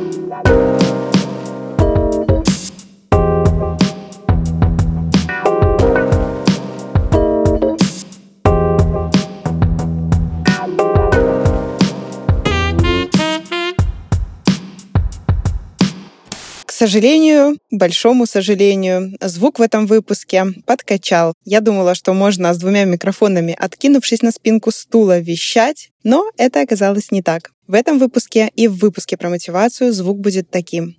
la la la сожалению, большому сожалению, звук в этом выпуске подкачал. Я думала, что можно с двумя микрофонами, откинувшись на спинку стула, вещать, но это оказалось не так. В этом выпуске и в выпуске про мотивацию звук будет таким.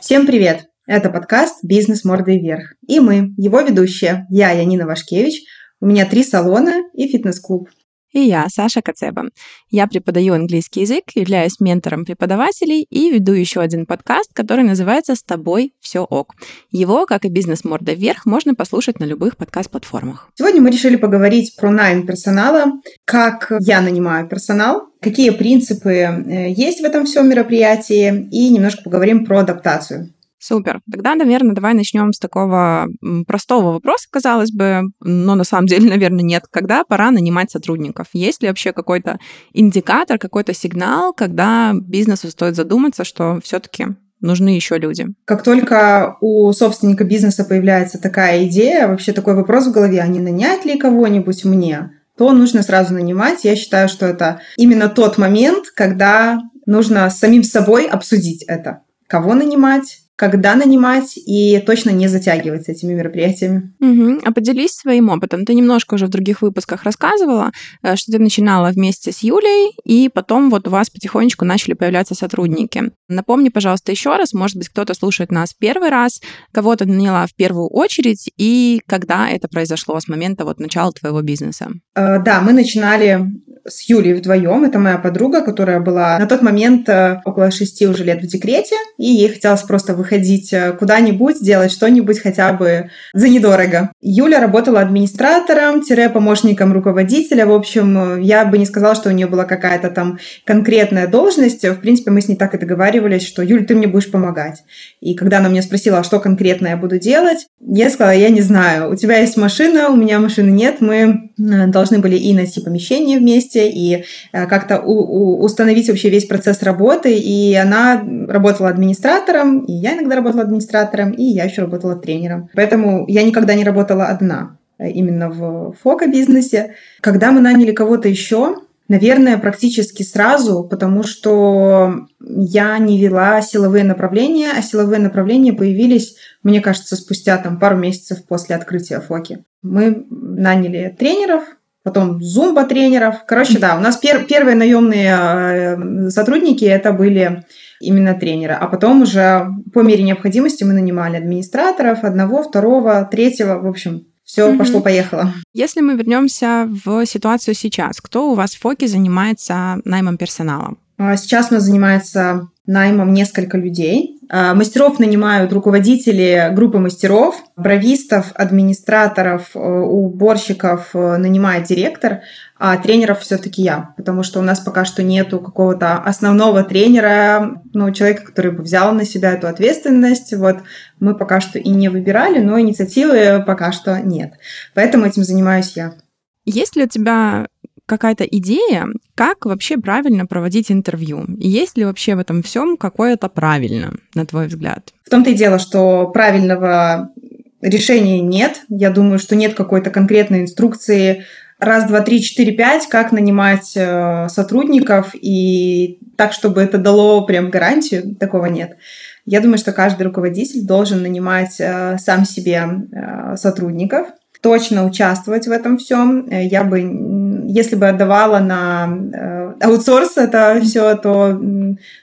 Всем привет! Это подкаст «Бизнес мордой вверх». И мы, его ведущие. Я, Янина Вашкевич. У меня три салона и фитнес-клуб. И я, Саша Кацеба. Я преподаю английский язык, являюсь ментором преподавателей и веду еще один подкаст, который называется «С тобой все ок». Его, как и «Бизнес морда вверх», можно послушать на любых подкаст-платформах. Сегодня мы решили поговорить про найм персонала, как я нанимаю персонал, какие принципы э, есть в этом всем мероприятии и немножко поговорим про адаптацию. Супер. Тогда, наверное, давай начнем с такого простого вопроса, казалось бы, но на самом деле, наверное, нет. Когда пора нанимать сотрудников? Есть ли вообще какой-то индикатор, какой-то сигнал, когда бизнесу стоит задуматься, что все-таки нужны еще люди. Как только у собственника бизнеса появляется такая идея, вообще такой вопрос в голове, а не нанять ли кого-нибудь мне, то нужно сразу нанимать. Я считаю, что это именно тот момент, когда нужно самим собой обсудить это. Кого нанимать, когда нанимать и точно не затягивать с этими мероприятиями. Угу. А поделись своим опытом. Ты немножко уже в других выпусках рассказывала, э, что ты начинала вместе с Юлей, и потом вот у вас потихонечку начали появляться сотрудники. Напомни, пожалуйста, еще раз, может быть, кто-то слушает нас в первый раз, кого то наняла в первую очередь, и когда это произошло с момента вот начала твоего бизнеса? Э, да, мы начинали с Юлей вдвоем. Это моя подруга, которая была на тот момент э, около шести уже лет в декрете, и ей хотелось просто выходить э, куда-нибудь, делать что-нибудь хотя бы за недорого. Юля работала администратором-помощником руководителя. В общем, э, я бы не сказала, что у нее была какая-то там конкретная должность. В принципе, мы с ней так и договаривались, что Юль, ты мне будешь помогать. И когда она меня спросила, а что конкретно я буду делать, я сказала, я не знаю. У тебя есть машина, у меня машины нет. Мы должны были и найти помещение вместе, вместе и э, как-то установить вообще весь процесс работы. И она работала администратором, и я иногда работала администратором, и я еще работала тренером. Поэтому я никогда не работала одна э, именно в фока-бизнесе. Когда мы наняли кого-то еще, Наверное, практически сразу, потому что я не вела силовые направления, а силовые направления появились, мне кажется, спустя там пару месяцев после открытия Фоки. Мы наняли тренеров, потом зумба-тренеров. Короче, да, у нас пер первые наемные э, сотрудники это были именно тренеры, а потом уже по мере необходимости мы нанимали администраторов одного, второго, третьего, в общем, все угу. пошло-поехало. Если мы вернемся в ситуацию сейчас, кто у вас в ФОКе занимается наймом персонала? А, сейчас у нас занимается наймом несколько людей. А, мастеров нанимают руководители группы мастеров, бровистов, администраторов, э, уборщиков э, нанимает директор, а тренеров все-таки я, потому что у нас пока что нету какого-то основного тренера, ну, человека, который бы взял на себя эту ответственность. Вот мы пока что и не выбирали, но инициативы пока что нет. Поэтому этим занимаюсь я. Есть ли у тебя какая-то идея, как вообще правильно проводить интервью? Есть ли вообще в этом всем какое-то правильно, на твой взгляд? В том-то и дело, что правильного решения нет. Я думаю, что нет какой-то конкретной инструкции раз, два, три, четыре, пять, как нанимать э, сотрудников и так, чтобы это дало прям гарантию, такого нет. Я думаю, что каждый руководитель должен нанимать э, сам себе э, сотрудников, точно участвовать в этом всем. Э, я бы, если бы отдавала на э, аутсорс это все, то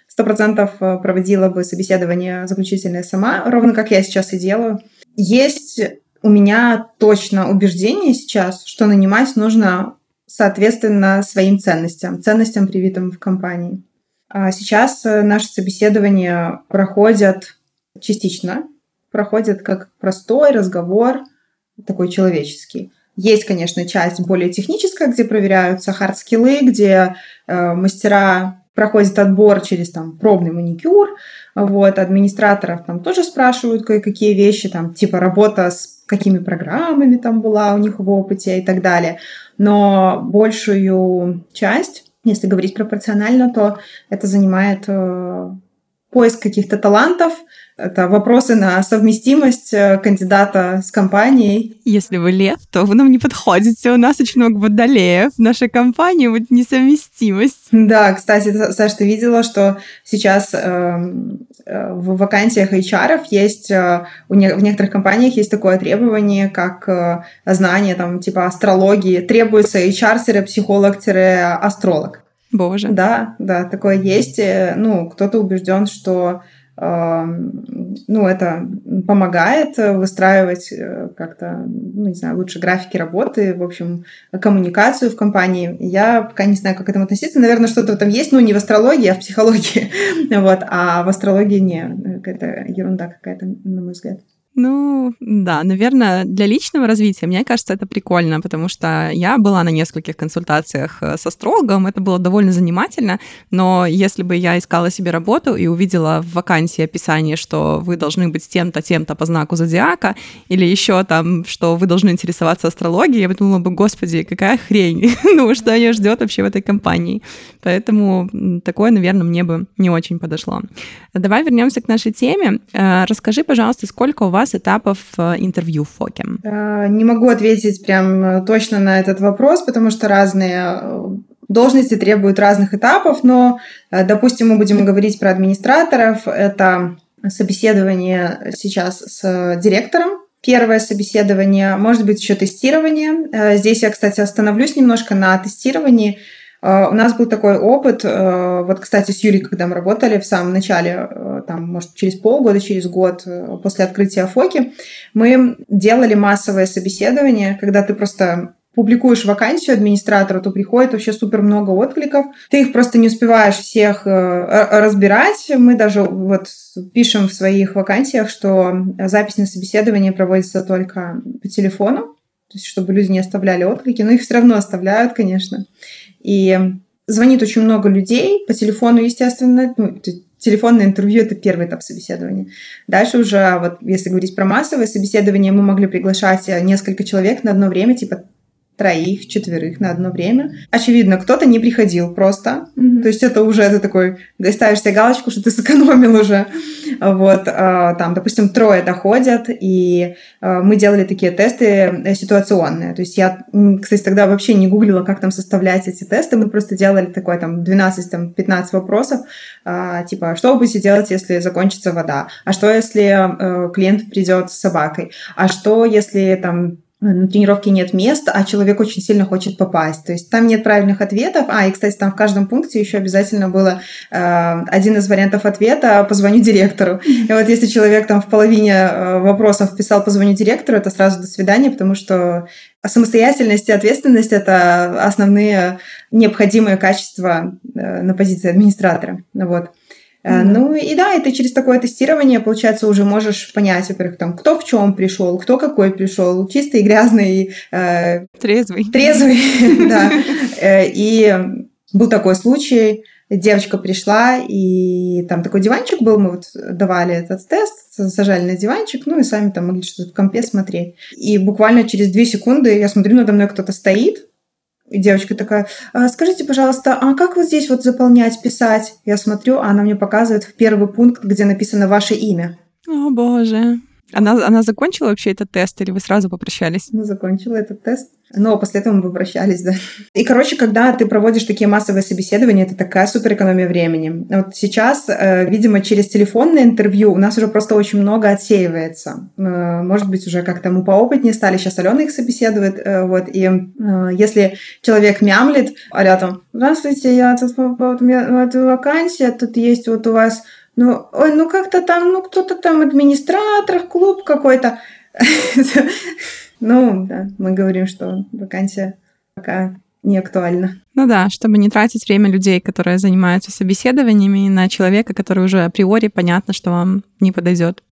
сто процентов э, проводила бы собеседование заключительное сама, ровно как я сейчас и делаю. Есть у меня точно убеждение сейчас, что нанимать нужно соответственно своим ценностям, ценностям, привитым в компании. А сейчас наши собеседования проходят частично, проходят как простой разговор – такой человеческий. Есть, конечно, часть более техническая, где проверяются хард-скиллы, где э, мастера проходят отбор через там пробный маникюр, вот, администраторов там тоже спрашивают кое-какие вещи, там, типа работа с какими программами там была у них в опыте и так далее. Но большую часть, если говорить пропорционально, то это занимает э, поиск каких-то талантов, это вопросы на совместимость э, кандидата с компанией. Если вы лев, то вы нам не подходите. У нас очень много водолеев в нашей компании, вот несовместимость. Да, кстати, Саша, ты видела, что сейчас э, э, в вакансиях HR есть, э, у не, в некоторых компаниях есть такое требование, как э, знание там типа астрологии. Требуется HR-психолог-астролог. Боже. Да, да, такое есть. Э, ну, кто-то убежден, что ну, это помогает выстраивать э, как-то, ну, не знаю, лучше графики работы, в общем, коммуникацию в компании. Я пока не знаю, как к этому относиться. Наверное, что-то там есть, ну, не в астрологии, а в психологии. вот, а в астрологии не. Это ерунда какая-то, на мой взгляд. Ну, да, наверное, для личного развития, мне кажется, это прикольно, потому что я была на нескольких консультациях э, с астрологом, это было довольно занимательно, но если бы я искала себе работу и увидела в вакансии описание, что вы должны быть тем-то, тем-то по знаку зодиака, или еще там, что вы должны интересоваться астрологией, я бы думала бы, господи, какая хрень, ну, что ее ждет вообще в этой компании. Поэтому такое, наверное, мне бы не очень подошло. Давай вернемся к нашей теме. Э, расскажи, пожалуйста, сколько у вас вас этапов э, интервью в ФОКе? Э, не могу ответить прям э, точно на этот вопрос, потому что разные должности требуют разных этапов, но, допустим, мы будем говорить про администраторов. Это собеседование сейчас с директором, первое собеседование, может быть, еще тестирование. Здесь я, кстати, остановлюсь немножко на тестировании. У нас был такой опыт, вот, кстати, с Юлей, когда мы работали в самом начале там, может, через полгода, через год э, после открытия ФОКи, мы делали массовое собеседование, когда ты просто публикуешь вакансию администратора, то приходит вообще супер много откликов. Ты их просто не успеваешь всех э, разбирать. Мы даже вот пишем в своих вакансиях, что запись на собеседование проводится только по телефону, то есть чтобы люди не оставляли отклики, но их все равно оставляют, конечно. И звонит очень много людей по телефону, естественно. Ну, телефонное интервью – это первый этап собеседования. Дальше уже, вот если говорить про массовое собеседование, мы могли приглашать несколько человек на одно время, типа троих, четверых на одно время. Очевидно, кто-то не приходил просто. Mm-hmm. То есть это уже ты такой, ставишь себе галочку, что ты сэкономил уже. Вот, а, там, допустим, трое доходят, и а, мы делали такие тесты э, ситуационные. То есть я, кстати, тогда вообще не гуглила, как там составлять эти тесты. Мы просто делали такой там 12-15 вопросов, а, типа, что вы будете делать, если закончится вода? А что, если э, клиент придет с собакой? А что, если там на тренировке нет места, а человек очень сильно хочет попасть. То есть там нет правильных ответов. А, и, кстати, там в каждом пункте еще обязательно было э, один из вариантов ответа «позвоню директору». И вот если человек там в половине э, вопросов писал «позвоню директору», это сразу «до свидания», потому что самостоятельность и ответственность – это основные необходимые качества э, на позиции администратора. Вот. Mm-hmm. Ну и да, и ты через такое тестирование, получается, уже можешь понять, во-первых, там, кто в чем пришел, кто какой пришел, чистый, грязный, э, трезвый. Трезвый, да. Э, и был такой случай, девочка пришла, и там такой диванчик был, мы вот давали этот тест, сажали на диванчик, ну и сами там могли что-то в компе смотреть. И буквально через две секунды я смотрю, надо мной кто-то стоит, и девочка такая, «А, скажите, пожалуйста, а как вот здесь вот заполнять, писать? Я смотрю, а она мне показывает в первый пункт, где написано ваше имя. О, боже. Она, она закончила вообще этот тест или вы сразу попрощались? Она закончила этот тест. Но после этого мы попрощались, да. И, короче, когда ты проводишь такие массовые собеседования, это такая супер экономия времени. Вот сейчас, э, видимо, через телефонное интервью у нас уже просто очень много отсеивается. Э, может быть, уже как-то мы поопытнее стали. Сейчас Алена их собеседует. Э, вот, и если человек мямлит, а рядом, здравствуйте, я тут, вот, у меня вот, вакансия, тут есть вот у вас ну, ой, ну как-то там, ну кто-то там администратор, клуб какой-то. Ну, да, мы говорим, что вакансия пока не актуальна. Ну да, чтобы не тратить время людей, которые занимаются собеседованиями, на человека, который уже априори понятно, что вам не подойдет.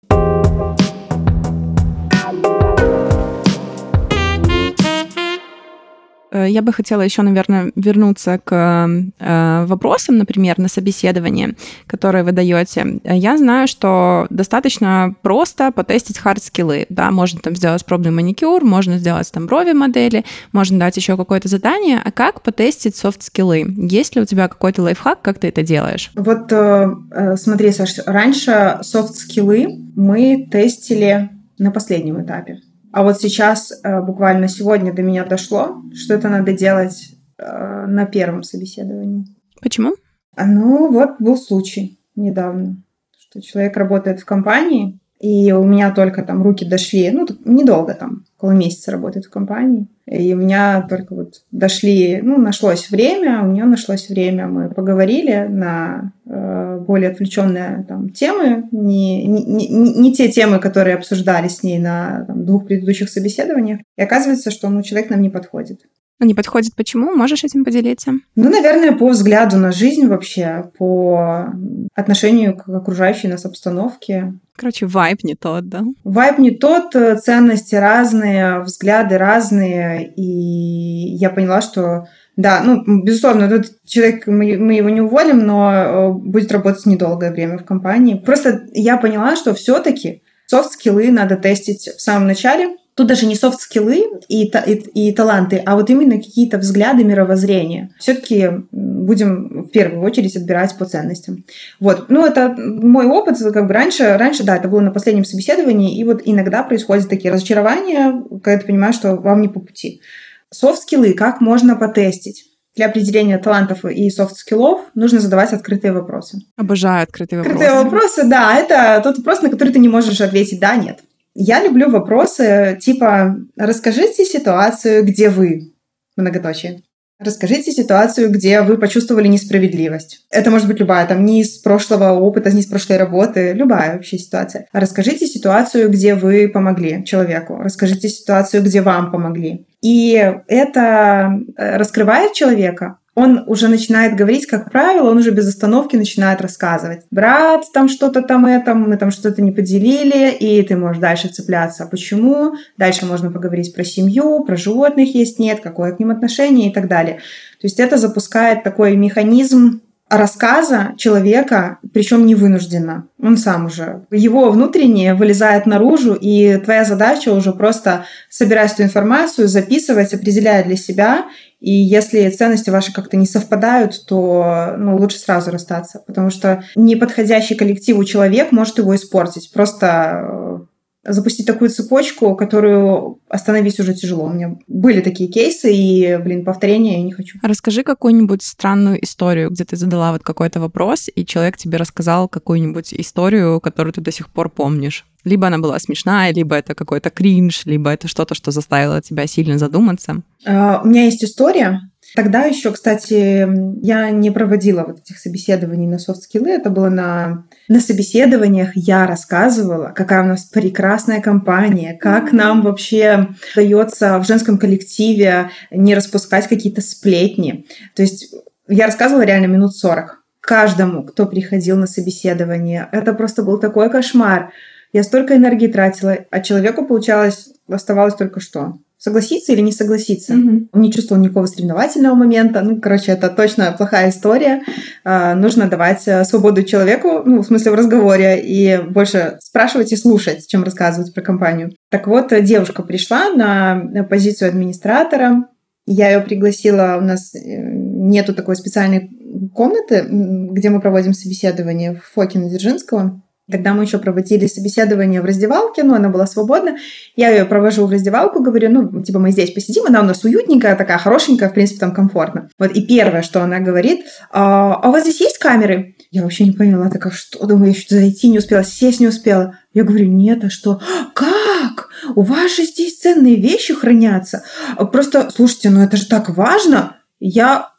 Я бы хотела еще, наверное, вернуться к э, вопросам, например, на собеседование, которые вы даете. Я знаю, что достаточно просто потестить hard skill ы. Да? Можно там сделать пробный маникюр, можно сделать там брови модели, можно дать еще какое-то задание. А как потестить soft skill ы? Есть ли у тебя какой-то лайфхак, как ты это делаешь? Вот э, смотри, Саш, раньше soft skill ы мы тестили на последнем этапе. А вот сейчас, э, буквально сегодня до меня дошло, что это надо делать э, на первом собеседовании. Почему? Ну, вот был случай недавно, что человек работает в компании, и у меня только там руки дошли, ну, недолго там, около месяца работает в компании. И у меня только вот дошли, ну, нашлось время, у нее нашлось время, мы поговорили на э, более отвлеченные там темы, не, не, не, не те темы, которые обсуждались с ней на там, двух предыдущих собеседованиях. И оказывается, что ну, человек нам не подходит. Не подходит почему? Можешь этим поделиться? Ну, наверное, по взгляду на жизнь вообще, по отношению к окружающей нас обстановке. Короче, вайб не тот, да? Вайб не тот, э, ценности разные, взгляды разные, и я поняла, что да, ну, безусловно, этот человек, мы, мы его не уволим, но э, будет работать недолгое время в компании. Просто я поняла, что все-таки софт-скиллы надо тестить в самом начале, Тут даже не софт-скиллы и, и, и таланты, а вот именно какие-то взгляды, мировоззрения. Все-таки будем в первую очередь отбирать по ценностям. Вот. Ну, это мой опыт. Как бы раньше, раньше, да, это было на последнем собеседовании, и вот иногда происходят такие разочарования, когда ты понимаешь, что вам не по пути. Софт-скиллы как можно потестить? Для определения талантов и софт-скиллов нужно задавать открытые вопросы. Обожаю открытые вопросы. Открытые вопросы, да. Это тот вопрос, на который ты не можешь ответить «да», «нет». Я люблю вопросы типа «Расскажите ситуацию, где вы?» Многоточие. Расскажите ситуацию, где вы почувствовали несправедливость. Это может быть любая, там, не из прошлого опыта, не из прошлой работы, любая вообще ситуация. Расскажите ситуацию, где вы помогли человеку. Расскажите ситуацию, где вам помогли. И это э, раскрывает человека, он уже начинает говорить, как правило, он уже без остановки начинает рассказывать. Брат, там что-то там это, мы там что-то не поделили, и ты можешь дальше цепляться. А почему? Дальше можно поговорить про семью, про животных есть, нет, какое к ним отношение и так далее. То есть это запускает такой механизм рассказа человека, причем не вынужденно. Он сам уже. Его внутреннее вылезает наружу, и твоя задача уже просто собирать эту информацию, записывать, определяя для себя. И если ценности ваши как-то не совпадают, то ну, лучше сразу расстаться, потому что неподходящий коллективу человек может его испортить. Просто э, запустить такую цепочку, которую остановить уже тяжело. У меня были такие кейсы, и, блин, повторения я не хочу. Расскажи какую-нибудь странную историю, где ты задала вот какой-то вопрос, и человек тебе рассказал какую-нибудь историю, которую ты до сих пор помнишь. Либо она была смешная, либо это какой-то кринж, либо это что-то, что заставило тебя сильно задуматься. Uh, у меня есть история, Тогда еще, кстати, я не проводила вот этих собеседований на софт-скиллы. Это было на, на собеседованиях. Я рассказывала, какая у нас прекрасная компания, как нам вообще удается в женском коллективе не распускать какие-то сплетни. То есть я рассказывала реально минут 40 каждому, кто приходил на собеседование. Это просто был такой кошмар. Я столько энергии тратила, а человеку, получалось, оставалось только что согласиться или не согласиться. Mm-hmm. Не чувствовал никакого соревновательного момента. Ну, короче, это точно плохая история. А, нужно давать э, свободу человеку, ну, в смысле в разговоре, и больше спрашивать и слушать, чем рассказывать про компанию. Так вот, девушка пришла на позицию администратора. Я ее пригласила, у нас э, нету такой специальной комнаты, где мы проводим собеседование в Фокино Дзержинского. Тогда мы еще проводили собеседование в раздевалке, но она была свободна. Я ее провожу в раздевалку, говорю, ну, типа, мы здесь посидим, она у нас уютненькая, такая хорошенькая, в принципе, там комфортно. Вот, и первое, что она говорит, а, а у вас здесь есть камеры? Я вообще не поняла, такая, что, думаю, я еще зайти не успела, сесть не успела. Я говорю, нет, а что? Как? У вас же здесь ценные вещи хранятся. Просто, слушайте, ну это же так важно. Я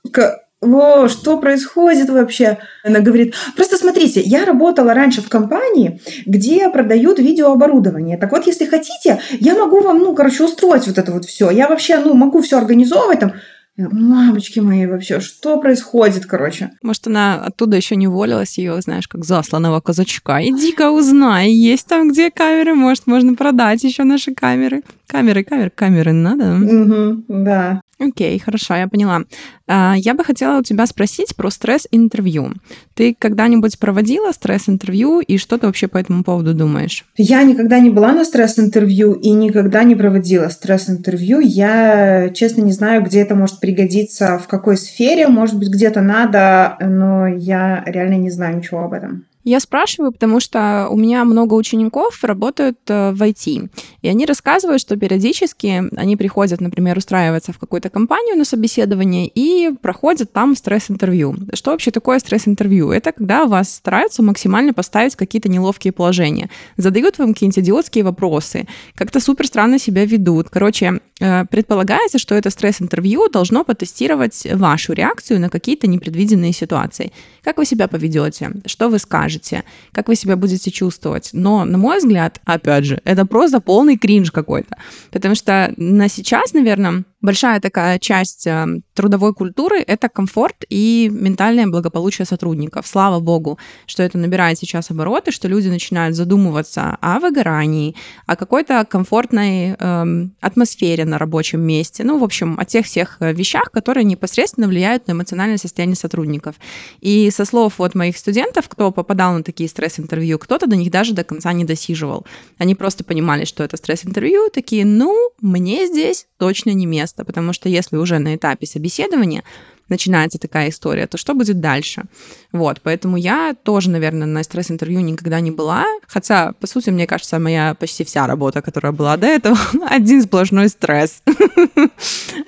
о, что происходит вообще? Она говорит, просто смотрите, я работала раньше в компании, где продают видеооборудование. Так вот, если хотите, я могу вам, ну, короче, устроить вот это вот все. Я вообще, ну, могу все организовывать там. Мамочки мои, вообще, что происходит, короче? Может, она оттуда еще не уволилась, ее, знаешь, как засланного казачка. Иди-ка узнай, есть там где камеры, может, можно продать еще наши камеры. Камеры, камеры, камеры надо. Угу, да. Окей, хорошо, я поняла. А, я бы хотела у тебя спросить про стресс-интервью. Ты когда-нибудь проводила стресс-интервью, и что ты вообще по этому поводу думаешь? Я никогда не была на стресс-интервью и никогда не проводила стресс-интервью. Я, честно, не знаю, где это может пригодиться, в какой сфере. Может быть, где-то надо, но я реально не знаю ничего об этом. Я спрашиваю, потому что у меня много учеников работают э, в IT, и они рассказывают, что периодически они приходят, например, устраиваться в какую-то компанию на собеседование и проходят там стресс-интервью. Что вообще такое стресс-интервью? Это когда вас стараются максимально поставить какие-то неловкие положения, задают вам какие-нибудь идиотские вопросы, как-то супер странно себя ведут. Короче, предполагается, что это стресс-интервью должно потестировать вашу реакцию на какие-то непредвиденные ситуации. Как вы себя поведете? Что вы скажете, как вы себя будете чувствовать. Но, на мой взгляд, опять же, это просто полный кринж какой-то. Потому что на сейчас, наверное, большая такая часть э, трудовой культуры — это комфорт и ментальное благополучие сотрудников. Слава богу, что это набирает сейчас обороты, что люди начинают задумываться о выгорании, о какой-то комфортной эм, атмосфере на рабочем месте, ну, в общем, о тех всех э, вещах, которые непосредственно влияют на эмоциональное состояние сотрудников. И со слов вот моих студентов, кто попадал на такие стресс-интервью, кто-то до них даже до конца не досиживал. Они просто понимали, что это стресс-интервью, такие, ну, мне здесь точно не место место, потому что если уже на этапе собеседования начинается такая история, то что будет дальше? Вот, поэтому я тоже, наверное, на стресс-интервью никогда не была, хотя, по сути, мне кажется, моя почти вся работа, которая была до этого, один сплошной стресс.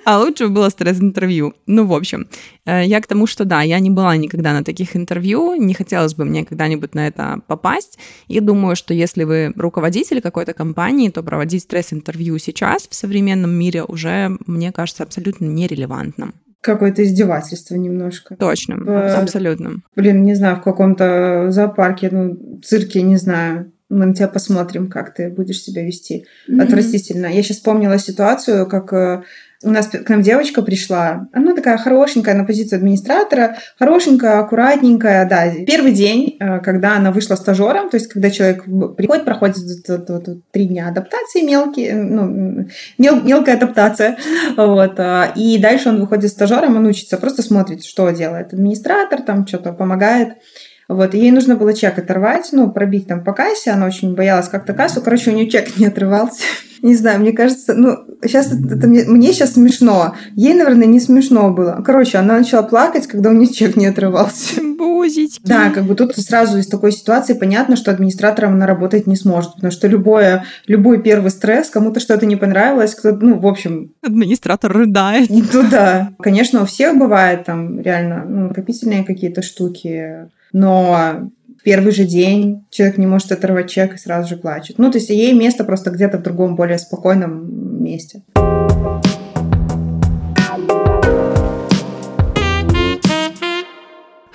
А лучше было стресс-интервью. Ну, в общем, э, я к тому, что да, я не была никогда на таких интервью, не хотелось бы мне когда-нибудь на это попасть, и думаю, что если вы руководитель какой-то компании, то проводить стресс-интервью сейчас в современном мире уже, мне кажется, абсолютно нерелевантным какое-то издевательство немножко. Точно, в, абсолютно. Блин, не знаю, в каком-то зоопарке, ну, цирке, не знаю. Мы на тебя посмотрим, как ты будешь себя вести. Mm-hmm. Отвратительно. Я сейчас вспомнила ситуацию, как э, у нас к нам девочка пришла, она такая хорошенькая на позицию администратора, хорошенькая, аккуратненькая, да. Первый день, э, когда она вышла стажером, то есть когда человек приходит, проходит три дня адаптации мелкие, ну, мел, мелкая адаптация, вот, э, и дальше он выходит стажером, он учится, просто смотрит, что делает администратор, там что-то помогает. Вот, и ей нужно было чек оторвать, ну, пробить там по кассе, она очень боялась как-то кассу, короче, у нее чек не отрывался. Не знаю, мне кажется, ну, сейчас это, это мне, мне сейчас смешно. Ей, наверное, не смешно было. Короче, она начала плакать, когда у нее чек не отрывался. Бузички. Да, как бы тут сразу из такой ситуации понятно, что администратором она работать не сможет, потому что любое, любой первый стресс, кому-то что-то не понравилось, кто ну, в общем... Администратор рыдает. Ну да. Конечно, у всех бывает там реально ну, накопительные какие-то штуки, но в первый же день человек не может оторвать чек и сразу же плачет. Ну, то есть ей место просто где-то в другом, более спокойном месте.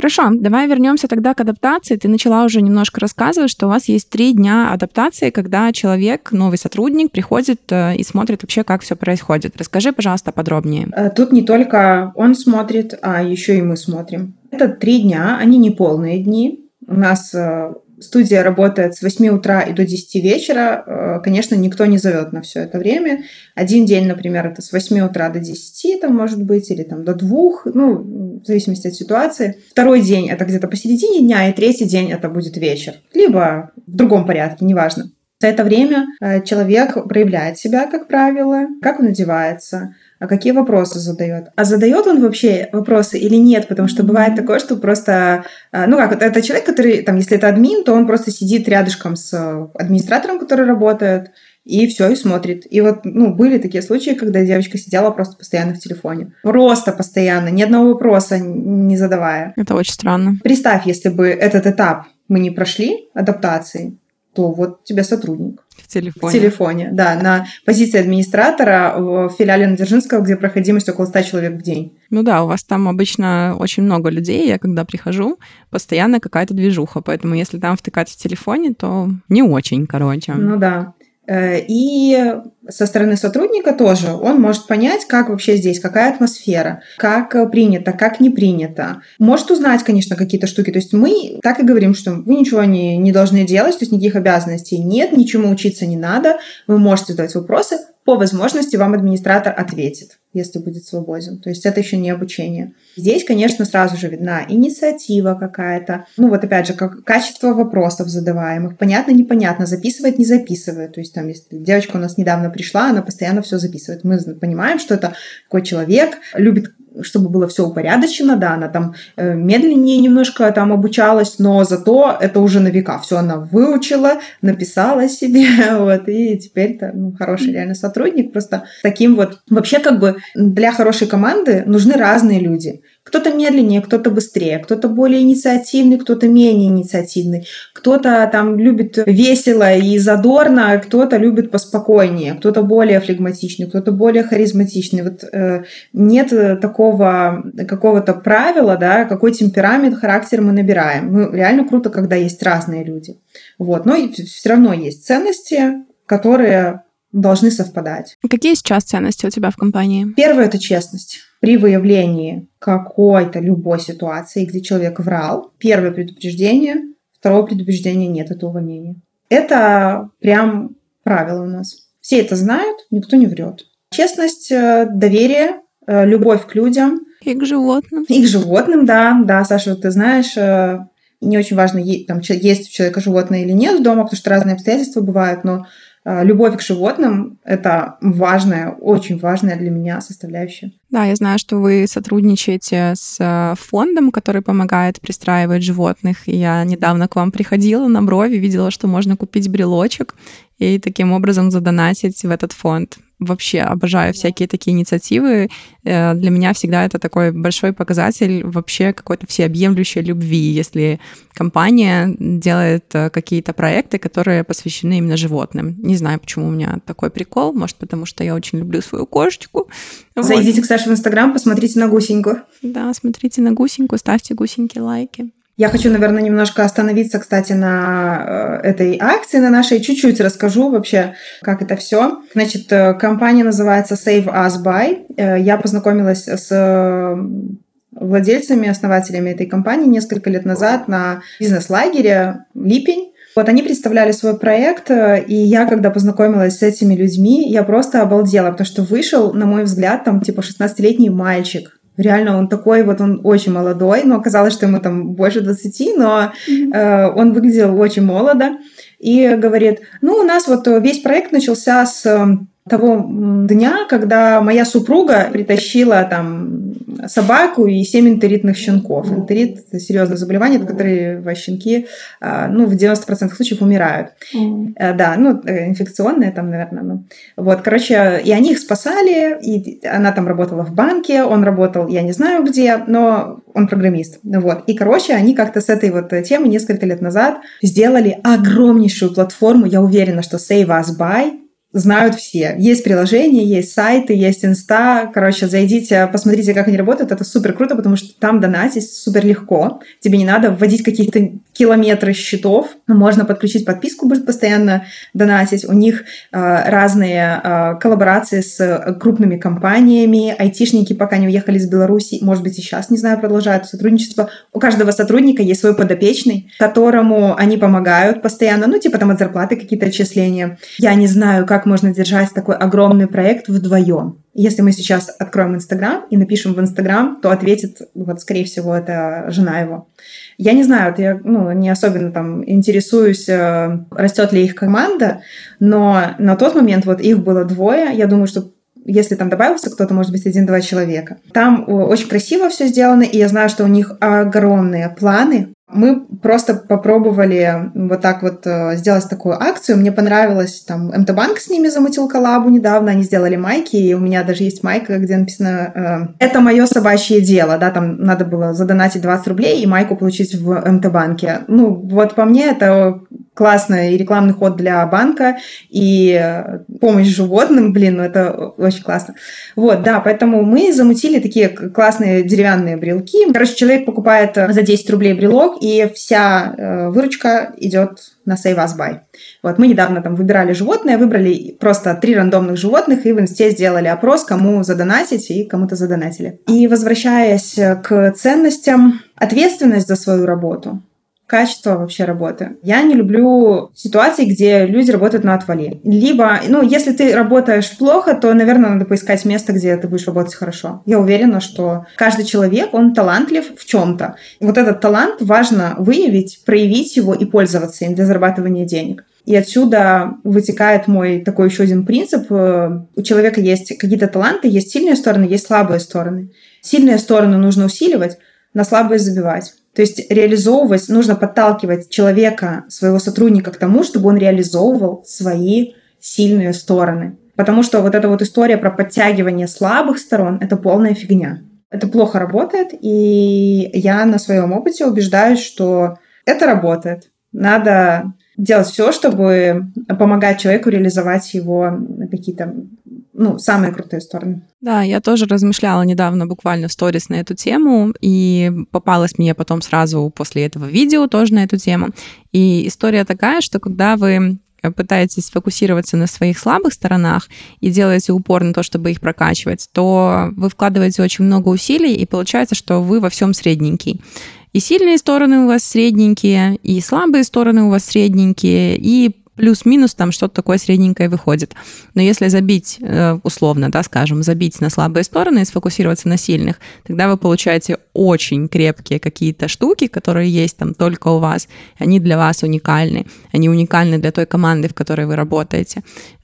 Хорошо, давай вернемся тогда к адаптации. Ты начала уже немножко рассказывать, что у вас есть три дня адаптации, когда человек, новый сотрудник, приходит э, и смотрит вообще, как все происходит. Расскажи, пожалуйста, подробнее. Э, тут не только он смотрит, а еще и мы смотрим. Это три дня, они не полные дни. У нас э, студия работает с 8 утра и до 10 вечера. Э, конечно, никто не зовет на все это время. Один день, например, это с 8 утра до 10, там может быть, или там до 2, ну, в зависимости от ситуации. Второй день это где-то посередине дня, и третий день это будет вечер. Либо в другом порядке, неважно. За это время э, человек проявляет себя, как правило, как он одевается, а какие вопросы задает. А задает он вообще вопросы или нет? Потому что бывает такое, что просто, э, ну как, это человек, который, там, если это админ, то он просто сидит рядышком с администратором, который работает, и все, и смотрит. И вот, ну, были такие случаи, когда девочка сидела просто постоянно в телефоне. Просто постоянно, ни одного вопроса не задавая. Это очень странно. Представь, если бы этот этап мы не прошли адаптации, то вот тебе сотрудник. В телефоне. В телефоне, да, на позиции администратора в филиале Надзержинского, где проходимость около 100 человек в день. Ну да, у вас там обычно очень много людей, я когда прихожу, постоянно какая-то движуха, поэтому если там втыкать в телефоне, то не очень, короче. Ну да. Э, и со стороны сотрудника тоже он может понять, как вообще здесь, какая атмосфера, как принято, как не принято. Может узнать, конечно, какие-то штуки. То есть мы так и говорим, что вы ничего не, не должны делать, то есть никаких обязанностей нет, ничему учиться не надо, вы можете задавать вопросы, по возможности вам администратор ответит, если будет свободен. То есть это еще не обучение. Здесь, конечно, сразу же видна инициатива какая-то. Ну вот опять же, как качество вопросов задаваемых. Понятно, непонятно, записывает, не записывает. То есть там, если девочка у нас недавно пришла, она постоянно все записывает. Мы понимаем, что это такой человек, любит чтобы было все упорядочено, да, она там э, медленнее немножко там обучалась, но зато это уже на века. Все она выучила, написала себе, вот, и теперь это ну, хороший реально сотрудник. Просто таким вот... Вообще как бы для хорошей команды нужны разные люди. Кто-то медленнее, кто-то быстрее, кто-то более инициативный, кто-то менее инициативный, кто-то там любит весело и задорно, кто-то любит поспокойнее, кто-то более флегматичный, кто-то более харизматичный. Вот э, нет такого какого-то правила, да, какой темперамент, характер мы набираем. Ну, реально круто, когда есть разные люди. Вот. Но все равно есть ценности, которые должны совпадать. Какие сейчас ценности у тебя в компании? Первое — это честность. При выявлении какой-то любой ситуации, где человек врал, первое предупреждение, второго предупреждения нет, это увольнение. Это прям правило у нас. Все это знают, никто не врет. Честность, э, доверие, э, любовь к людям. И к животным. И к животным, да. Да, Саша, вот ты знаешь, э, не очень важно, там, есть у человека животное или нет дома, потому что разные обстоятельства бывают, но любовь к животным — это важная, очень важная для меня составляющая. Да, я знаю, что вы сотрудничаете с э, фондом, который помогает пристраивать животных. Я недавно к вам приходила на брови, видела, что можно купить брелочек и таким образом задонатить в этот фонд вообще обожаю всякие такие инициативы. Э, для меня всегда это такой большой показатель вообще какой-то всеобъемлющей любви, если компания делает э, какие-то проекты, которые посвящены именно животным. Не знаю, почему у меня такой прикол, может, потому что я очень люблю свою кошечку. Зайдите вот. к Саше в Инстаграм, посмотрите на гусеньку. Да, смотрите на гусеньку, ставьте гусеньки лайки. Я хочу, наверное, немножко остановиться, кстати, на э, этой акции, на нашей. Чуть-чуть расскажу вообще, как это все. Значит, э, компания называется Save Us By. Э, я познакомилась с владельцами, основателями этой компании несколько лет назад на бизнес-лагере «Липень». Вот они представляли свой проект, и я, когда познакомилась с этими людьми, я просто обалдела, потому что вышел, на мой взгляд, там типа 16-летний мальчик, Реально он такой, вот он очень молодой, но оказалось, что ему там больше 20, но э, он выглядел очень молодо. И говорит, ну, у нас вот весь проект начался с того дня, когда моя супруга притащила там собаку и семь энтеритных щенков. Энтерит – серьезное заболевание, от которого щенки а, ну, в 90% случаев умирают. Mm. Да, ну, э, инфекционные там, наверное. Ну. Вот, короче, и они их спасали, и она там работала в банке, он работал, я не знаю где, но он программист. Вот. И, короче, они как-то с этой вот темы несколько лет назад сделали огромнейшую платформу, я уверена, что Save Us By, знают все. Есть приложения, есть сайты, есть инста. Короче, зайдите, посмотрите, как они работают. Это супер круто, потому что там донатить супер легко. Тебе не надо вводить каких-то километры счетов. Можно подключить подписку, будет постоянно донатить. У них э, разные э, коллаборации с крупными компаниями. Айтишники пока не уехали из Беларуси, может быть, и сейчас, не знаю, продолжают сотрудничество. У каждого сотрудника есть свой подопечный, которому они помогают постоянно. Ну, типа там от зарплаты какие-то отчисления. Я не знаю, как как можно держать такой огромный проект вдвоем. Если мы сейчас откроем Инстаграм и напишем в Инстаграм, то ответит, вот, скорее всего, это жена его. Я не знаю, вот я ну, не особенно там интересуюсь, э, растет ли их команда, но на тот момент вот их было двое. Я думаю, что если там добавился кто-то, может быть, один-два человека. Там очень красиво все сделано, и я знаю, что у них огромные планы мы просто попробовали вот так вот э, сделать такую акцию. Мне понравилось, там, МТ-банк с ними замутил коллабу недавно, они сделали майки, и у меня даже есть майка, где написано э, «Это мое собачье дело», да, там надо было задонатить 20 рублей и майку получить в МТ-банке. Ну, вот по мне это классный рекламный ход для банка и э, помощь животным, блин, ну это очень классно. Вот, да, поэтому мы замутили такие классные деревянные брелки. Короче, человек покупает за 10 рублей брелок, и вся э, выручка идет на Save Us Buy. Вот мы недавно там выбирали животное, выбрали просто три рандомных животных и в инсте сделали опрос, кому задонатить и кому-то задонатили. И возвращаясь к ценностям, ответственность за свою работу качество вообще работы. Я не люблю ситуации, где люди работают на отвале. Либо, ну, если ты работаешь плохо, то, наверное, надо поискать место, где ты будешь работать хорошо. Я уверена, что каждый человек, он талантлив в чем-то. Вот этот талант важно выявить, проявить его и пользоваться им для зарабатывания денег. И отсюда вытекает мой такой еще один принцип. У человека есть какие-то таланты, есть сильные стороны, есть слабые стороны. Сильные стороны нужно усиливать, на слабые забивать. То есть реализовывать, нужно подталкивать человека, своего сотрудника к тому, чтобы он реализовывал свои сильные стороны. Потому что вот эта вот история про подтягивание слабых сторон — это полная фигня. Это плохо работает, и я на своем опыте убеждаюсь, что это работает. Надо делать все, чтобы помогать человеку реализовать его какие-то ну, самые крутые стороны. Да, я тоже размышляла недавно буквально в сторис на эту тему, и попалась мне потом сразу после этого видео тоже на эту тему. И история такая, что когда вы пытаетесь фокусироваться на своих слабых сторонах и делаете упор на то, чтобы их прокачивать, то вы вкладываете очень много усилий, и получается, что вы во всем средненький. И сильные стороны у вас средненькие, и слабые стороны у вас средненькие, и плюс-минус там что-то такое средненькое выходит. Но если забить, э, условно, да, скажем, забить на слабые стороны и сфокусироваться на сильных, тогда вы получаете очень крепкие какие-то штуки, которые есть там только у вас. Они для вас уникальны. Они уникальны для той команды, в которой вы работаете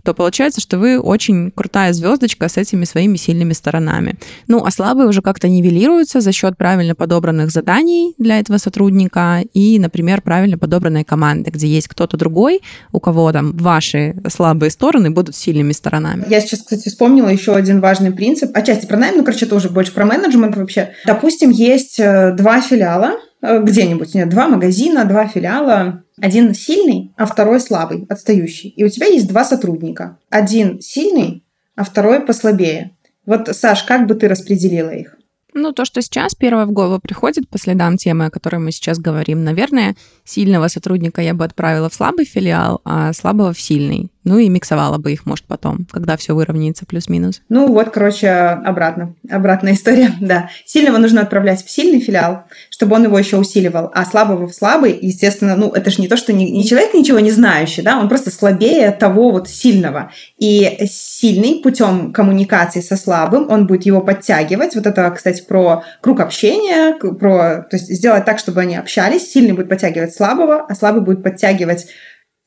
то получается, что вы очень крутая звездочка с этими своими сильными сторонами. Ну, а слабые уже как-то нивелируются за счет правильно подобранных заданий для этого сотрудника и, например, правильно подобранной команды, где есть кто-то другой, у кого там ваши слабые стороны будут сильными сторонами. Я сейчас, кстати, вспомнила еще один важный принцип. Отчасти про найм, ну, короче, это уже больше про менеджмент вообще. Допустим, есть э, два филиала, где-нибудь, нет, два магазина, два филиала, один сильный, а второй слабый, отстающий. И у тебя есть два сотрудника. Один сильный, а второй послабее. Вот, Саш, как бы ты распределила их? Ну, то, что сейчас первое в голову приходит по следам темы, о которой мы сейчас говорим, наверное, сильного сотрудника я бы отправила в слабый филиал, а слабого в сильный. Ну и миксовала бы их, может, потом, когда все выровняется плюс-минус. Ну вот, короче, обратно. Обратная история, да. Сильного нужно отправлять в сильный филиал, чтобы он его еще усиливал, а слабого в слабый, естественно, ну это же не то, что не, не человек ничего не знающий, да, он просто слабее того вот сильного. И сильный путем коммуникации со слабым, он будет его подтягивать. Вот это, кстати, про круг общения, про, то есть сделать так, чтобы они общались. Сильный будет подтягивать слабого, а слабый будет подтягивать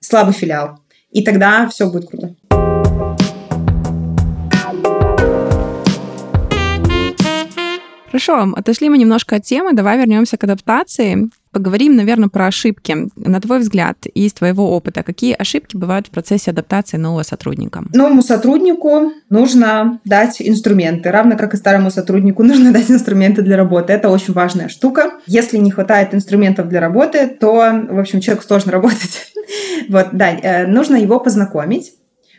слабый филиал. И тогда все будет круто. Хорошо, отошли мы немножко от темы, давай вернемся к адаптации. Поговорим, наверное, про ошибки. На твой взгляд, из твоего опыта, какие ошибки бывают в процессе адаптации нового сотрудника? Новому сотруднику нужно дать инструменты, равно как и старому сотруднику нужно дать инструменты для работы. Это очень важная штука. Если не хватает инструментов для работы, то, в общем, человеку сложно работать. Вот, да, э, нужно его познакомить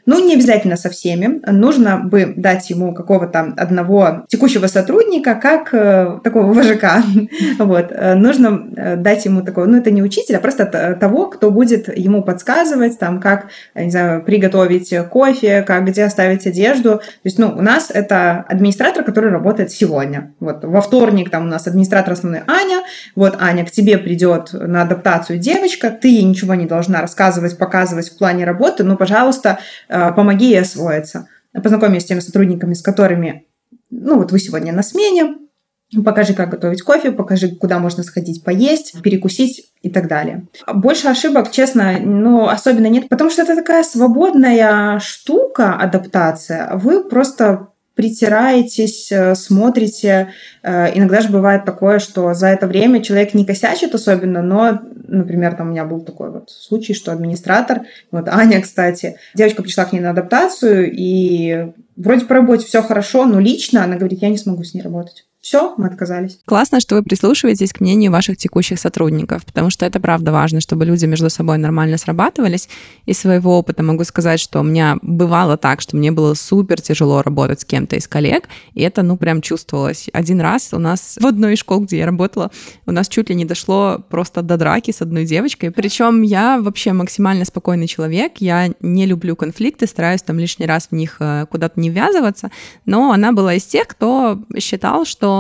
ну, не обязательно со всеми. Нужно бы дать ему какого-то одного текущего сотрудника, как э, такого вожака. вот. Э, нужно э, дать ему такого, ну, это не учителя, а просто того, кто будет ему подсказывать, там, как, не знаю, приготовить кофе, как, где оставить одежду. То есть, ну, у нас это администратор, который работает сегодня. Вот. Во вторник там у нас администратор основной Аня. Вот, Аня, к тебе придет на адаптацию девочка, ты ничего не должна рассказывать, показывать в плане работы, ну, пожалуйста, помоги ей освоиться. Познакомься с теми сотрудниками, с которыми, ну, вот вы сегодня на смене, Покажи, как готовить кофе, покажи, куда можно сходить поесть, перекусить и так далее. Больше ошибок, честно, ну, особенно нет, потому что это такая свободная штука, адаптация. Вы просто притираетесь, э, смотрите. Э, иногда же бывает такое, что за это время человек не косячит особенно, но, например, там у меня был такой вот случай, что администратор, вот Аня, кстати, девочка пришла к ней на адаптацию, и вроде по работе все хорошо, но лично она говорит, я не смогу с ней работать. Все, мы отказались. Классно, что вы прислушиваетесь к мнению ваших текущих сотрудников, потому что это правда важно, чтобы люди между собой нормально срабатывались. Из своего опыта могу сказать, что у меня бывало так, что мне было супер тяжело работать с кем-то из коллег, и это, ну, прям чувствовалось. Один раз у нас в одной из школ, где я работала, у нас чуть ли не дошло просто до драки с одной девочкой. Причем я вообще максимально спокойный человек, я не люблю конфликты, стараюсь там лишний раз в них э, куда-то не ввязываться, но она была из тех, кто считал, что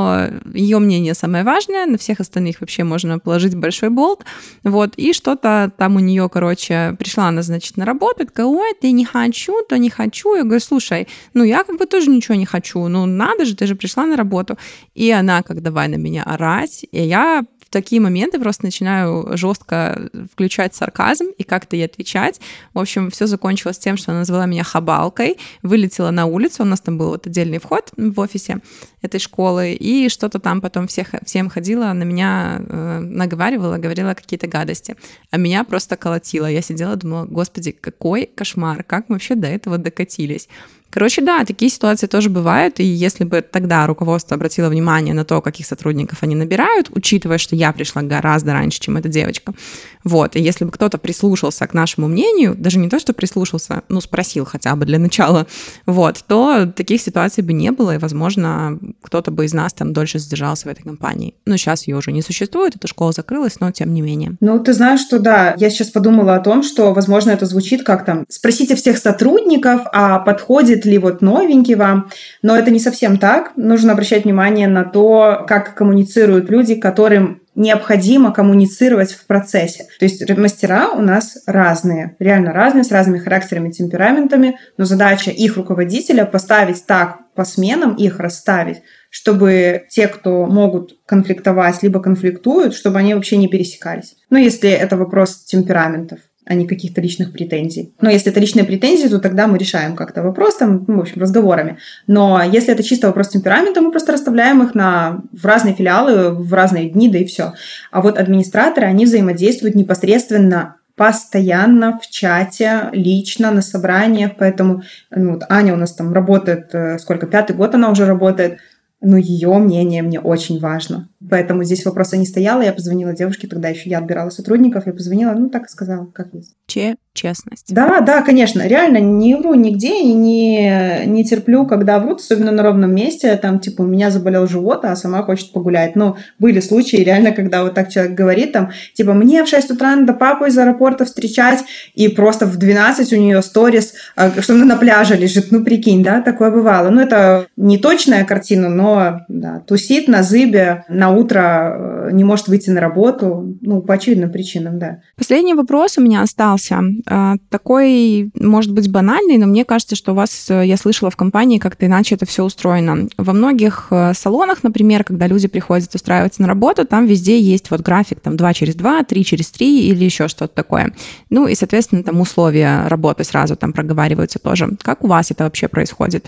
ее мнение самое важное, на всех остальных вообще можно положить большой болт, вот, и что-то там у нее, короче, пришла она, значит, на работу, такая, ой, ты не хочу, то не хочу, я говорю, слушай, ну, я как бы тоже ничего не хочу, ну, надо же, ты же пришла на работу, и она как давай на меня орать, и я такие моменты просто начинаю жестко включать сарказм и как-то ей отвечать. В общем, все закончилось тем, что она назвала меня хабалкой, вылетела на улицу, у нас там был вот отдельный вход в офисе этой школы, и что-то там потом всех, всем ходила, на меня э, наговаривала, говорила какие-то гадости. А меня просто колотило. Я сидела, думала, господи, какой кошмар, как мы вообще до этого докатились. Короче, да, такие ситуации тоже бывают, и если бы тогда руководство обратило внимание на то, каких сотрудников они набирают, учитывая, что я пришла гораздо раньше, чем эта девочка, вот, и если бы кто-то прислушался к нашему мнению, даже не то, что прислушался, ну, спросил хотя бы для начала, вот, то таких ситуаций бы не было, и, возможно, кто-то бы из нас там дольше задержался в этой компании. Но сейчас ее уже не существует, эта школа закрылась, но тем не менее. Ну, ты знаешь, что да, я сейчас подумала о том, что, возможно, это звучит как там, спросите всех сотрудников, а подходит ли вот новенький вам. Но это не совсем так. Нужно обращать внимание на то, как коммуницируют люди, которым необходимо коммуницировать в процессе. То есть мастера у нас разные, реально разные, с разными характерами, темпераментами, но задача их руководителя поставить так по сменам, их расставить, чтобы те, кто могут конфликтовать, либо конфликтуют, чтобы они вообще не пересекались. Ну, если это вопрос темпераментов а не каких-то личных претензий. Но если это личные претензии, то тогда мы решаем как-то вопрос, там, ну, в общем, разговорами. Но если это чисто вопрос темперамента, мы просто расставляем их на, в разные филиалы, в разные дни, да и все. А вот администраторы, они взаимодействуют непосредственно постоянно в чате, лично на собраниях, поэтому ну, вот Аня у нас там работает, э, сколько, пятый год она уже работает, но ее мнение мне очень важно. Поэтому здесь вопроса не стояло. Я позвонила девушке, тогда еще я отбирала сотрудников. Я позвонила, ну так и сказала, как есть. Че честность. Да, да, конечно. Реально не вру нигде и не, не терплю, когда врут, особенно на ровном месте. Там, типа, у меня заболел живот, а сама хочет погулять. Ну, были случаи, реально, когда вот так человек говорит, там, типа, мне в 6 утра надо папу из аэропорта встречать, и просто в 12 у нее сторис, а, что она на пляже лежит. Ну, прикинь, да, такое бывало. Ну, это не точная картина, но, да, тусит на зыбе, на утро э, не может выйти на работу, ну, по очевидным причинам, да. Последний вопрос у меня остался. А, такой, может быть, банальный, но мне кажется, что у вас, э, я слышала в компании, как-то иначе это все устроено. Во многих э, салонах, например, когда люди приходят устраиваться на работу, там везде есть вот график, там 2 через 2, 3 через 3 или еще что-то такое. Ну и, соответственно, там условия работы сразу там проговариваются тоже. Как у вас это вообще происходит?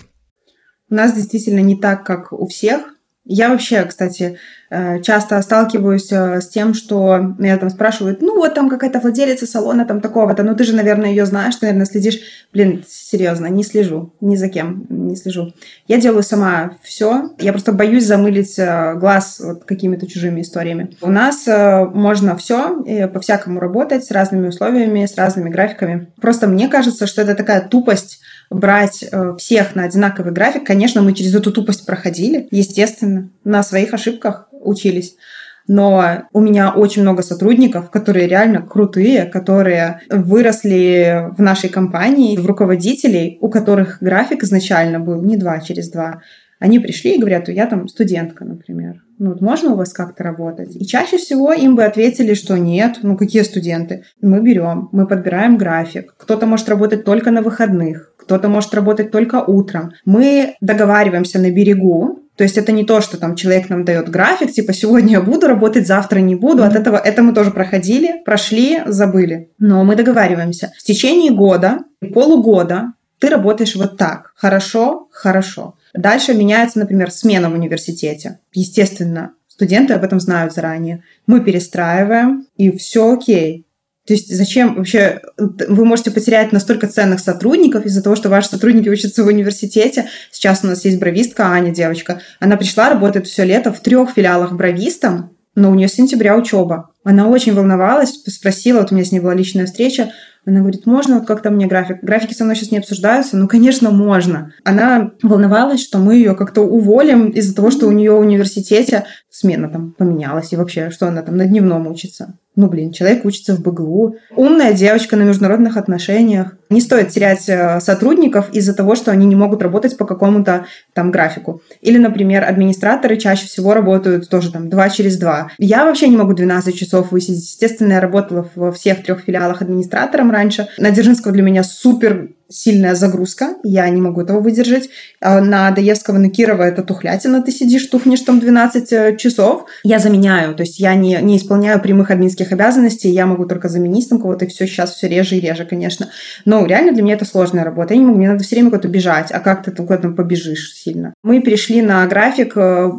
У нас действительно не так, как у всех. Я вообще, кстати, Э, часто сталкиваюсь э, с тем, что меня там спрашивают, ну вот там какая-то владелица салона там такого-то, ну ты же, наверное, ее знаешь, ты, наверное, следишь. Блин, серьезно, не слежу, ни за кем не слежу. Я делаю сама все. Я просто боюсь замылить э, глаз вот какими-то чужими историями. У нас можно все по-всякому работать с разными условиями, с разными графиками. Просто мне кажется, что это такая тупость брать всех на одинаковый график. Конечно, мы через эту тупость проходили, естественно, на своих ошибках учились. Но у меня очень много сотрудников, которые реально крутые, которые выросли в нашей компании, в руководителей, у которых график изначально был не два через два. Они пришли и говорят, я там студентка, например. Ну, вот можно у вас как-то работать? И чаще всего им бы ответили, что нет, ну какие студенты? Мы берем, мы подбираем график. Кто-то может работать только на выходных, кто-то может работать только утром. Мы договариваемся на берегу, то есть это не то, что там человек нам дает график, типа сегодня я буду работать, завтра не буду. От этого это мы тоже проходили, прошли, забыли. Но мы договариваемся. В течение года, полугода ты работаешь вот так. Хорошо, хорошо. Дальше меняется, например, смена в университете. Естественно, студенты об этом знают заранее. Мы перестраиваем, и все окей. То есть зачем вообще вы можете потерять настолько ценных сотрудников из-за того, что ваши сотрудники учатся в университете. Сейчас у нас есть бровистка Аня, девочка. Она пришла, работает все лето в трех филиалах бровистом, но у нее с сентября учеба. Она очень волновалась, спросила, вот у меня с ней была личная встреча, она говорит, можно вот как-то мне график? Графики со мной сейчас не обсуждаются. Ну, конечно, можно. Она волновалась, что мы ее как-то уволим из-за того, что у нее в университете смена там поменялась, и вообще, что она там на дневном учится. Ну, блин, человек учится в БГУ. Умная девочка на международных отношениях. Не стоит терять э, сотрудников из-за того, что они не могут работать по какому-то там графику. Или, например, администраторы чаще всего работают тоже там два через два. Я вообще не могу 12 часов высидеть. Естественно, я работала во всех трех филиалах администратором раньше. На Дзержинского для меня супер сильная загрузка, я не могу этого выдержать. А на Доевского, на Кирова это тухлятина, ты сидишь, тухнешь там 12 э, часов. Я заменяю, то есть я не, не исполняю прямых админских обязанностей, я могу только заменить там кого-то, и все сейчас все реже и реже, конечно. Но реально для меня это сложная работа, я не могу, мне надо все время куда-то бежать, а как ты куда-то побежишь сильно. Мы перешли на график э,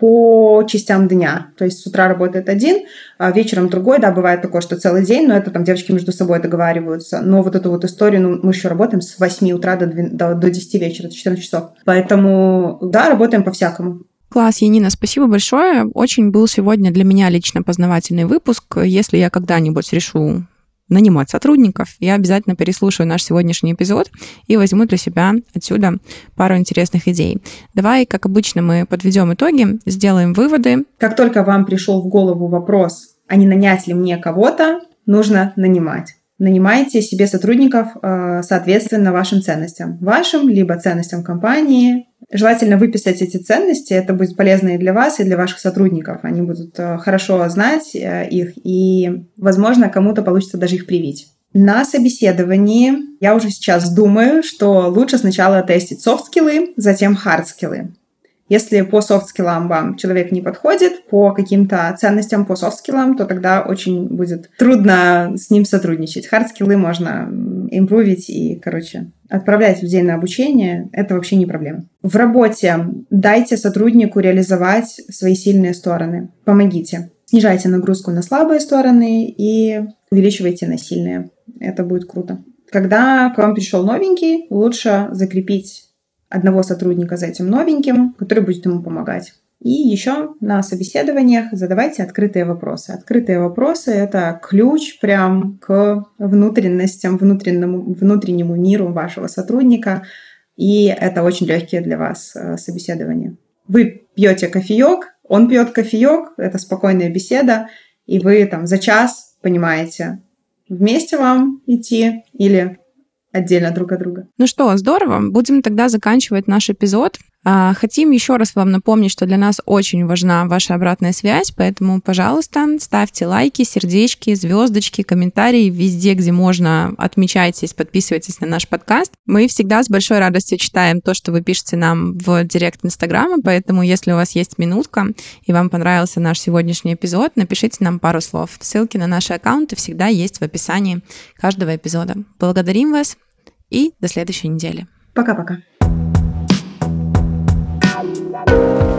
по частям дня, то есть с утра работает один, а вечером другой, да, бывает такое, что целый день, но это там девочки между собой договариваются. Но вот эту вот историю, ну, мы еще работаем с 8 утра до, 2, до, до 10 вечера, до 14 часов. Поэтому, да, работаем по-всякому. Класс, Янина, спасибо большое. Очень был сегодня для меня лично познавательный выпуск. Если я когда-нибудь решу нанимать сотрудников, я обязательно переслушаю наш сегодняшний эпизод и возьму для себя отсюда пару интересных идей. Давай, как обычно, мы подведем итоги, сделаем выводы. Как только вам пришел в голову вопрос, а не нанять ли мне кого-то, нужно нанимать. Нанимайте себе сотрудников э, соответственно вашим ценностям. Вашим, либо ценностям компании, Желательно выписать эти ценности, это будет полезно и для вас, и для ваших сотрудников. Они будут э, хорошо знать э, их, и, возможно, кому-то получится даже их привить. На собеседовании я уже сейчас думаю, что лучше сначала тестить софт-скиллы, затем хард-скиллы. Если по софт-скиллам вам человек не подходит, по каким-то ценностям, по софт-скиллам, то тогда очень будет трудно с ним сотрудничать. Хард-скиллы можно импровить и, короче, отправлять людей на обучение. Это вообще не проблема. В работе дайте сотруднику реализовать свои сильные стороны. Помогите. Снижайте нагрузку на слабые стороны и увеличивайте на сильные. Это будет круто. Когда к вам пришел новенький, лучше закрепить одного сотрудника за этим новеньким, который будет ему помогать. И еще на собеседованиях задавайте открытые вопросы. Открытые вопросы — это ключ прям к внутренностям, внутреннему, внутреннему миру вашего сотрудника. И это очень легкие для вас э, собеседования. Вы пьете кофеек, он пьет кофеек, это спокойная беседа, и вы там за час понимаете, вместе вам идти или отдельно друг от друга. Ну что, здорово. Будем тогда заканчивать наш эпизод. А, хотим еще раз вам напомнить, что для нас очень важна ваша обратная связь, поэтому, пожалуйста, ставьте лайки, сердечки, звездочки, комментарии везде, где можно. Отмечайтесь, подписывайтесь на наш подкаст. Мы всегда с большой радостью читаем то, что вы пишете нам в директ Инстаграма, поэтому, если у вас есть минутка и вам понравился наш сегодняшний эпизод, напишите нам пару слов. Ссылки на наши аккаунты всегда есть в описании каждого эпизода. Благодарим вас и до следующей недели. Пока-пока. Bye.